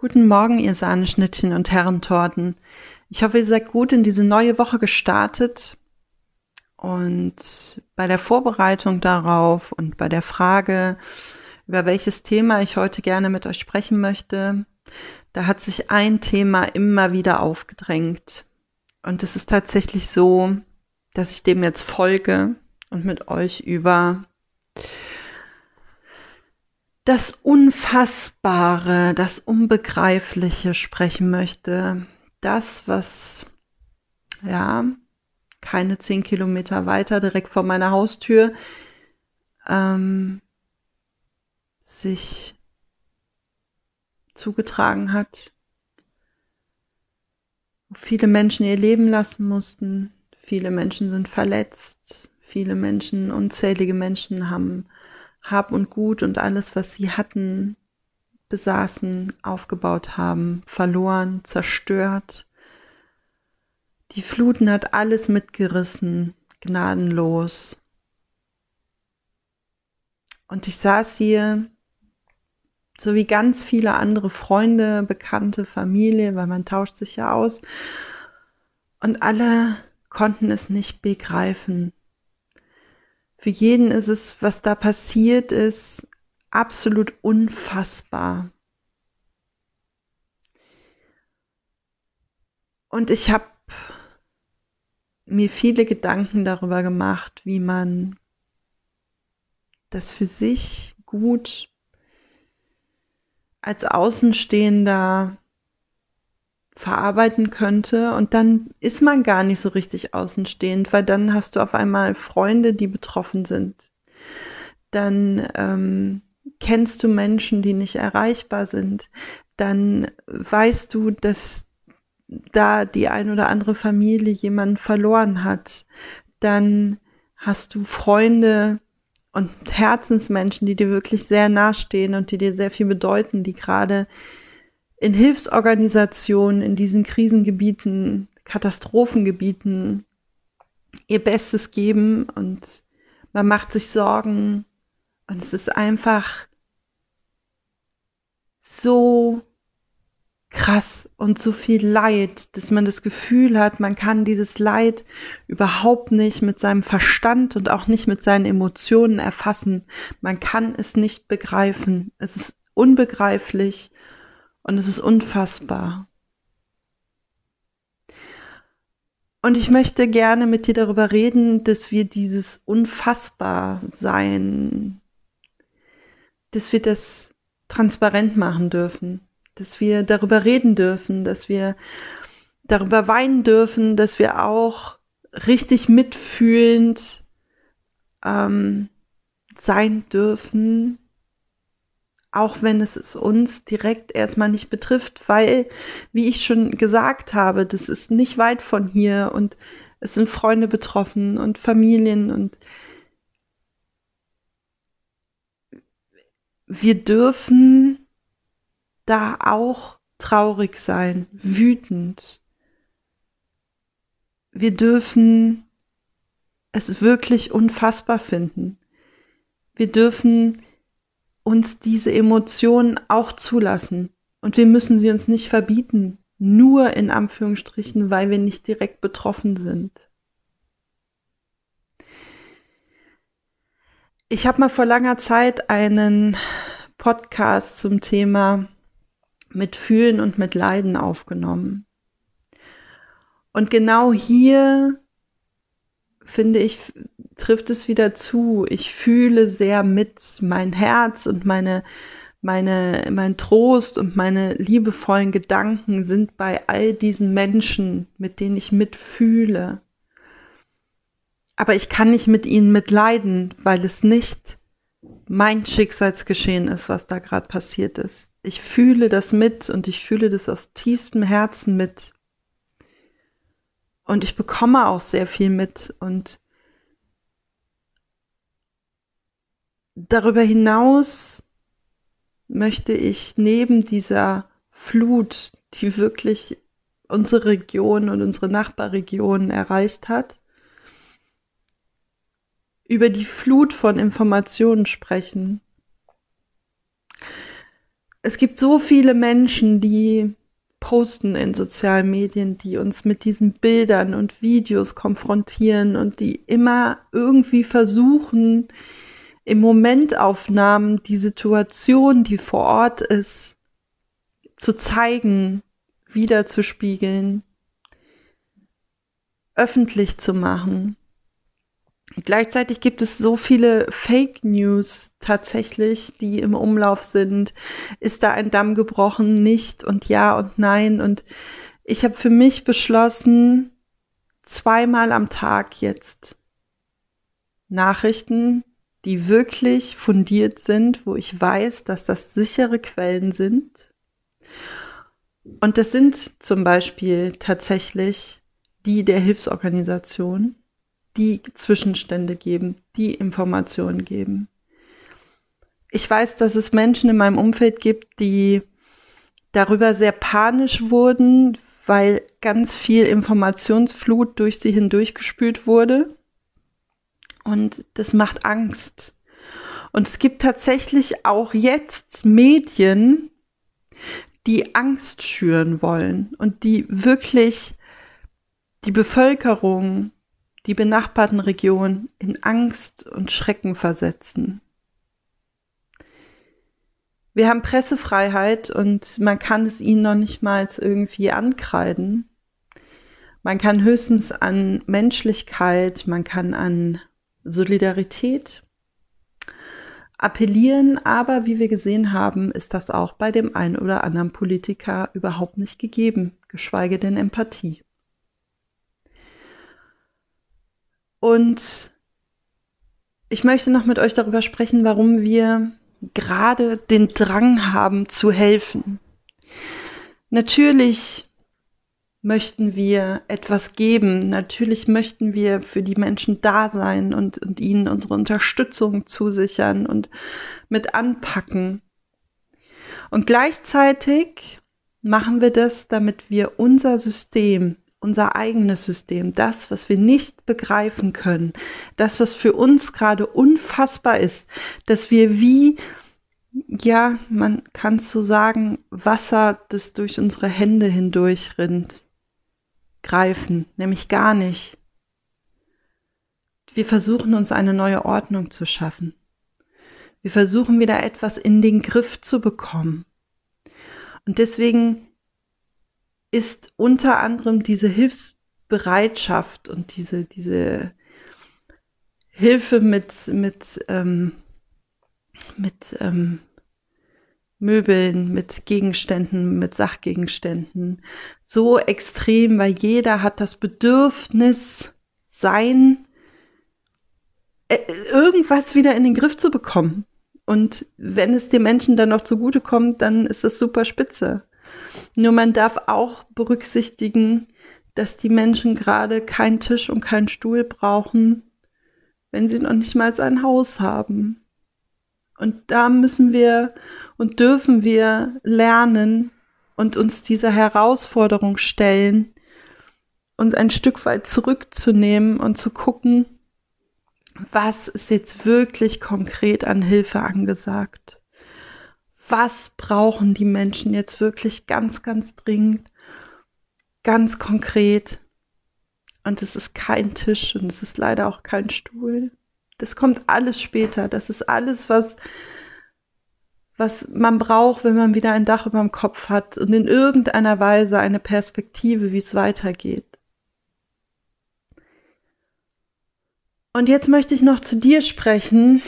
Guten Morgen, ihr Sahneschnittchen und Herrentorten. Ich hoffe, ihr seid gut in diese neue Woche gestartet. Und bei der Vorbereitung darauf und bei der Frage, über welches Thema ich heute gerne mit euch sprechen möchte, da hat sich ein Thema immer wieder aufgedrängt. Und es ist tatsächlich so, dass ich dem jetzt folge und mit euch über das Unfassbare, das Unbegreifliche sprechen möchte. Das, was, ja, keine zehn Kilometer weiter, direkt vor meiner Haustür, ähm, sich zugetragen hat. Viele Menschen ihr Leben lassen mussten, viele Menschen sind verletzt, viele Menschen, unzählige Menschen haben hab und Gut und alles, was sie hatten, besaßen, aufgebaut haben, verloren, zerstört. Die Fluten hat alles mitgerissen, gnadenlos. Und ich saß hier, so wie ganz viele andere Freunde, Bekannte, Familie, weil man tauscht sich ja aus. Und alle konnten es nicht begreifen, für jeden ist es, was da passiert ist, absolut unfassbar. Und ich habe mir viele Gedanken darüber gemacht, wie man das für sich gut als Außenstehender verarbeiten könnte und dann ist man gar nicht so richtig außenstehend, weil dann hast du auf einmal Freunde, die betroffen sind. Dann ähm, kennst du Menschen, die nicht erreichbar sind. Dann weißt du, dass da die ein oder andere Familie jemanden verloren hat. Dann hast du Freunde und Herzensmenschen, die dir wirklich sehr nahestehen und die dir sehr viel bedeuten, die gerade in Hilfsorganisationen in diesen Krisengebieten, Katastrophengebieten ihr Bestes geben und man macht sich Sorgen und es ist einfach so krass und so viel Leid, dass man das Gefühl hat, man kann dieses Leid überhaupt nicht mit seinem Verstand und auch nicht mit seinen Emotionen erfassen. Man kann es nicht begreifen. Es ist unbegreiflich und es ist unfassbar. Und ich möchte gerne mit dir darüber reden, dass wir dieses Unfassbar-Sein, dass wir das transparent machen dürfen, dass wir darüber reden dürfen, dass wir darüber weinen dürfen, dass wir auch richtig mitfühlend ähm, sein dürfen auch wenn es uns direkt erstmal nicht betrifft, weil, wie ich schon gesagt habe, das ist nicht weit von hier und es sind Freunde betroffen und Familien und wir dürfen da auch traurig sein, wütend. Wir dürfen es wirklich unfassbar finden. Wir dürfen uns diese Emotionen auch zulassen. Und wir müssen sie uns nicht verbieten, nur in Anführungsstrichen, weil wir nicht direkt betroffen sind. Ich habe mal vor langer Zeit einen Podcast zum Thema mit Fühlen und mit Leiden aufgenommen. Und genau hier finde ich, trifft es wieder zu. Ich fühle sehr mit mein Herz und meine, meine, mein Trost und meine liebevollen Gedanken sind bei all diesen Menschen, mit denen ich mitfühle. Aber ich kann nicht mit ihnen mitleiden, weil es nicht mein Schicksalsgeschehen ist, was da gerade passiert ist. Ich fühle das mit und ich fühle das aus tiefstem Herzen mit. Und ich bekomme auch sehr viel mit und darüber hinaus möchte ich neben dieser Flut, die wirklich unsere Region und unsere Nachbarregionen erreicht hat, über die Flut von Informationen sprechen. es gibt so viele Menschen, die posten in sozialen Medien, die uns mit diesen Bildern und Videos konfrontieren und die immer irgendwie versuchen, im Momentaufnahmen die Situation, die vor Ort ist, zu zeigen, wiederzuspiegeln, öffentlich zu machen. Gleichzeitig gibt es so viele Fake News tatsächlich, die im Umlauf sind. Ist da ein Damm gebrochen? Nicht und ja und nein. Und ich habe für mich beschlossen, zweimal am Tag jetzt Nachrichten, die wirklich fundiert sind, wo ich weiß, dass das sichere Quellen sind. Und das sind zum Beispiel tatsächlich die der Hilfsorganisation die Zwischenstände geben, die Informationen geben. Ich weiß, dass es Menschen in meinem Umfeld gibt, die darüber sehr panisch wurden, weil ganz viel Informationsflut durch sie hindurchgespült wurde. Und das macht Angst. Und es gibt tatsächlich auch jetzt Medien, die Angst schüren wollen und die wirklich die Bevölkerung die benachbarten Regionen in Angst und Schrecken versetzen. Wir haben Pressefreiheit und man kann es ihnen noch nicht mal irgendwie ankreiden. Man kann höchstens an Menschlichkeit, man kann an Solidarität appellieren, aber wie wir gesehen haben, ist das auch bei dem einen oder anderen Politiker überhaupt nicht gegeben, geschweige denn Empathie. Und ich möchte noch mit euch darüber sprechen, warum wir gerade den Drang haben zu helfen. Natürlich möchten wir etwas geben. Natürlich möchten wir für die Menschen da sein und, und ihnen unsere Unterstützung zusichern und mit anpacken. Und gleichzeitig machen wir das, damit wir unser System unser eigenes System, das, was wir nicht begreifen können, das, was für uns gerade unfassbar ist, dass wir wie, ja, man kann so sagen, Wasser, das durch unsere Hände hindurch rinnt, greifen, nämlich gar nicht. Wir versuchen uns eine neue Ordnung zu schaffen. Wir versuchen wieder etwas in den Griff zu bekommen. Und deswegen ist unter anderem diese Hilfsbereitschaft und diese, diese Hilfe mit, mit, ähm, mit ähm, Möbeln, mit Gegenständen, mit Sachgegenständen so extrem, weil jeder hat das Bedürfnis, sein äh, irgendwas wieder in den Griff zu bekommen. Und wenn es den Menschen dann noch zugute kommt, dann ist das super spitze. Nur man darf auch berücksichtigen, dass die Menschen gerade keinen Tisch und keinen Stuhl brauchen, wenn sie noch nicht mal ein Haus haben. Und da müssen wir und dürfen wir lernen und uns dieser Herausforderung stellen, uns ein Stück weit zurückzunehmen und zu gucken, was ist jetzt wirklich konkret an Hilfe angesagt was brauchen die Menschen jetzt wirklich ganz, ganz dringend, ganz konkret. Und es ist kein Tisch und es ist leider auch kein Stuhl. Das kommt alles später. Das ist alles, was, was man braucht, wenn man wieder ein Dach über dem Kopf hat und in irgendeiner Weise eine Perspektive, wie es weitergeht. Und jetzt möchte ich noch zu dir sprechen,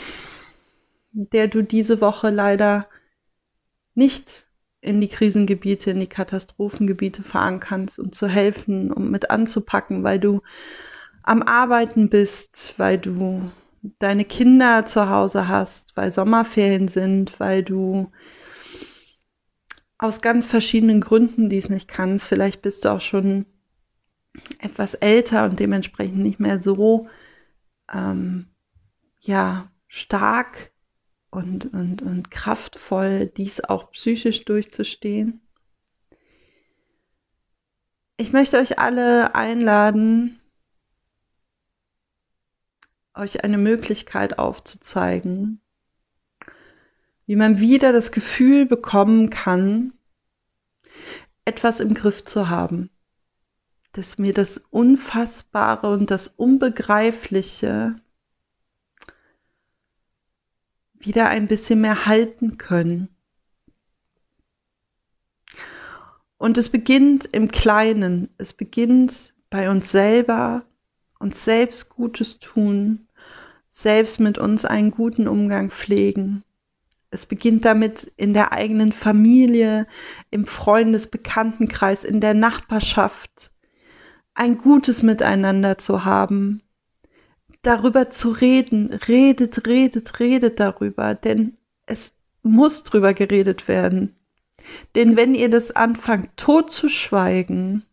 der du diese Woche leider nicht in die Krisengebiete, in die Katastrophengebiete fahren kannst, um zu helfen, um mit anzupacken, weil du am Arbeiten bist, weil du deine Kinder zu Hause hast, weil Sommerferien sind, weil du aus ganz verschiedenen Gründen dies nicht kannst. Vielleicht bist du auch schon etwas älter und dementsprechend nicht mehr so ähm, ja stark und, und, und kraftvoll, dies auch psychisch durchzustehen. Ich möchte euch alle einladen, euch eine Möglichkeit aufzuzeigen, wie man wieder das Gefühl bekommen kann, etwas im Griff zu haben, dass mir das Unfassbare und das Unbegreifliche wieder ein bisschen mehr halten können. Und es beginnt im Kleinen, es beginnt bei uns selber, uns selbst Gutes tun, selbst mit uns einen guten Umgang pflegen. Es beginnt damit in der eigenen Familie, im Freundesbekanntenkreis, in der Nachbarschaft, ein gutes Miteinander zu haben, darüber zu reden. Redet, redet, redet darüber, denn es muss drüber geredet werden. Denn wenn ihr das anfangt, tot zu schweigen,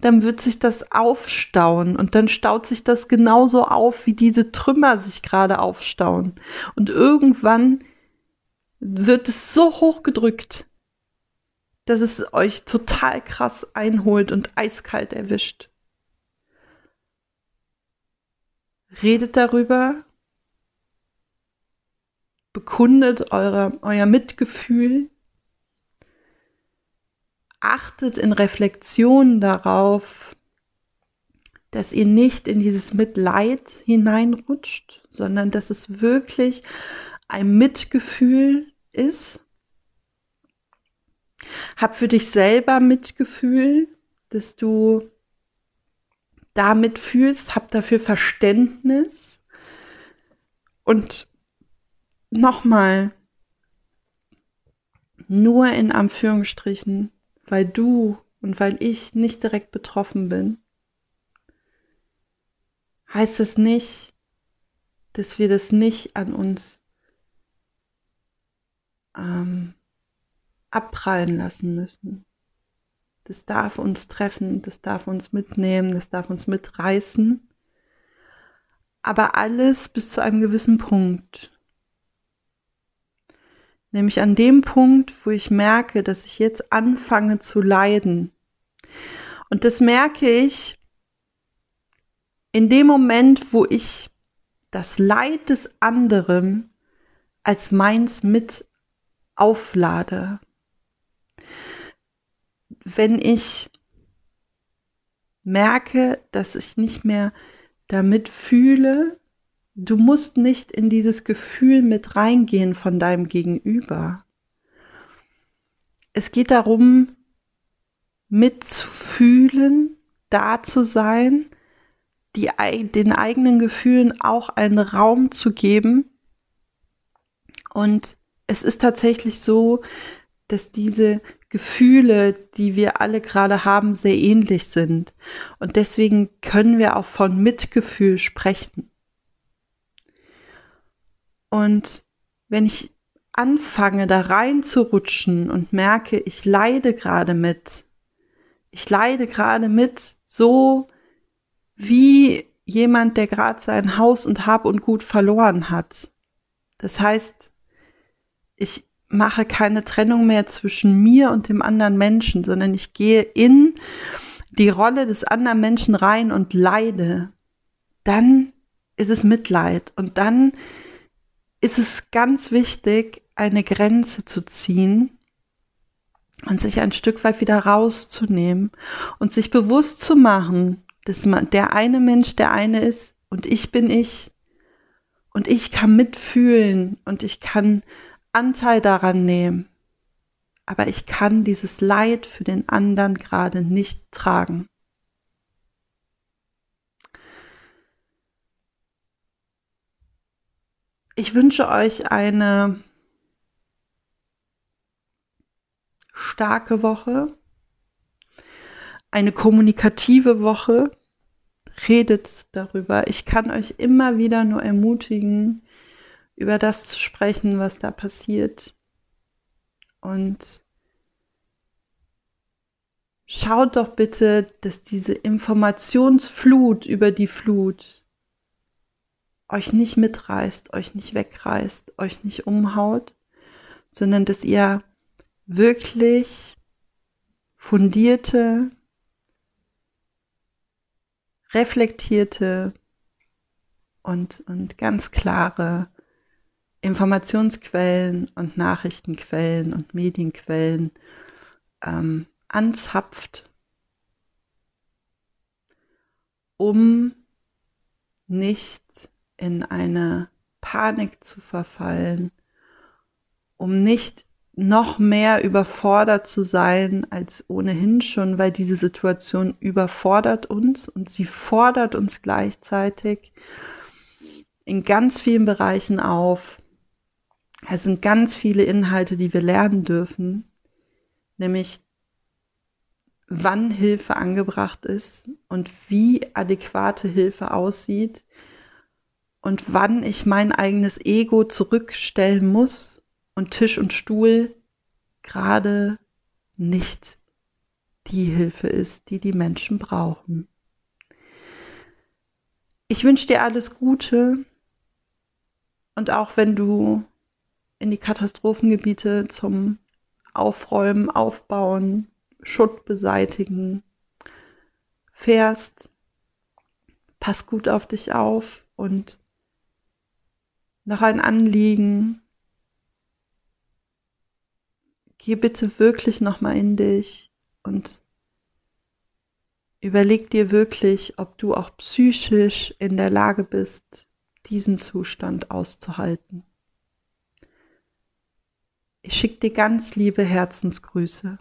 dann wird sich das aufstauen und dann staut sich das genauso auf, wie diese Trümmer sich gerade aufstauen. Und irgendwann wird es so hochgedrückt, dass es euch total krass einholt und eiskalt erwischt. Redet darüber, bekundet eure, euer Mitgefühl, achtet in Reflexion darauf, dass ihr nicht in dieses Mitleid hineinrutscht, sondern dass es wirklich ein Mitgefühl ist. Hab für dich selber Mitgefühl, dass du damit fühlst, hab dafür Verständnis. Und nochmal, nur in Anführungsstrichen, weil du und weil ich nicht direkt betroffen bin, heißt es nicht, dass wir das nicht an uns ähm, abprallen lassen müssen. Das darf uns treffen, das darf uns mitnehmen, das darf uns mitreißen. Aber alles bis zu einem gewissen Punkt. Nämlich an dem Punkt, wo ich merke, dass ich jetzt anfange zu leiden. Und das merke ich in dem Moment, wo ich das Leid des anderen als meins mit auflade. Wenn ich merke, dass ich nicht mehr damit fühle, du musst nicht in dieses Gefühl mit reingehen von deinem Gegenüber. Es geht darum, mitzufühlen, da zu sein, die, den eigenen Gefühlen auch einen Raum zu geben und es ist tatsächlich so, dass diese Gefühle, die wir alle gerade haben, sehr ähnlich sind. Und deswegen können wir auch von Mitgefühl sprechen. Und wenn ich anfange, da reinzurutschen und merke, ich leide gerade mit, ich leide gerade mit, so wie jemand, der gerade sein Haus und Hab und Gut verloren hat. Das heißt, ich mache keine Trennung mehr zwischen mir und dem anderen Menschen, sondern ich gehe in die Rolle des anderen Menschen rein und leide, dann ist es Mitleid und dann ist es ganz wichtig, eine Grenze zu ziehen und sich ein Stück weit wieder rauszunehmen und sich bewusst zu machen, dass man der eine Mensch der eine ist und ich bin ich und ich kann mitfühlen und ich kann Anteil daran nehmen, aber ich kann dieses Leid für den anderen gerade nicht tragen. Ich wünsche euch eine starke Woche, eine kommunikative Woche. Redet darüber. Ich kann euch immer wieder nur ermutigen, über das zu sprechen, was da passiert. Und schaut doch bitte, dass diese Informationsflut über die Flut euch nicht mitreißt, euch nicht wegreißt, euch nicht umhaut, sondern dass ihr wirklich fundierte, reflektierte und, und ganz klare Informationsquellen und Nachrichtenquellen und Medienquellen ähm, anzapft, um nicht in eine Panik zu verfallen, um nicht noch mehr überfordert zu sein als ohnehin schon, weil diese Situation überfordert uns und sie fordert uns gleichzeitig in ganz vielen Bereichen auf. Es sind ganz viele Inhalte, die wir lernen dürfen, nämlich wann Hilfe angebracht ist und wie adäquate Hilfe aussieht und wann ich mein eigenes Ego zurückstellen muss und Tisch und Stuhl gerade nicht die Hilfe ist, die die Menschen brauchen. Ich wünsche dir alles Gute und auch wenn du in die Katastrophengebiete zum Aufräumen, Aufbauen, Schutt beseitigen fährst, pass gut auf dich auf und noch ein Anliegen, geh bitte wirklich nochmal in dich und überleg dir wirklich, ob du auch psychisch in der Lage bist, diesen Zustand auszuhalten. Ich schicke dir ganz liebe Herzensgrüße.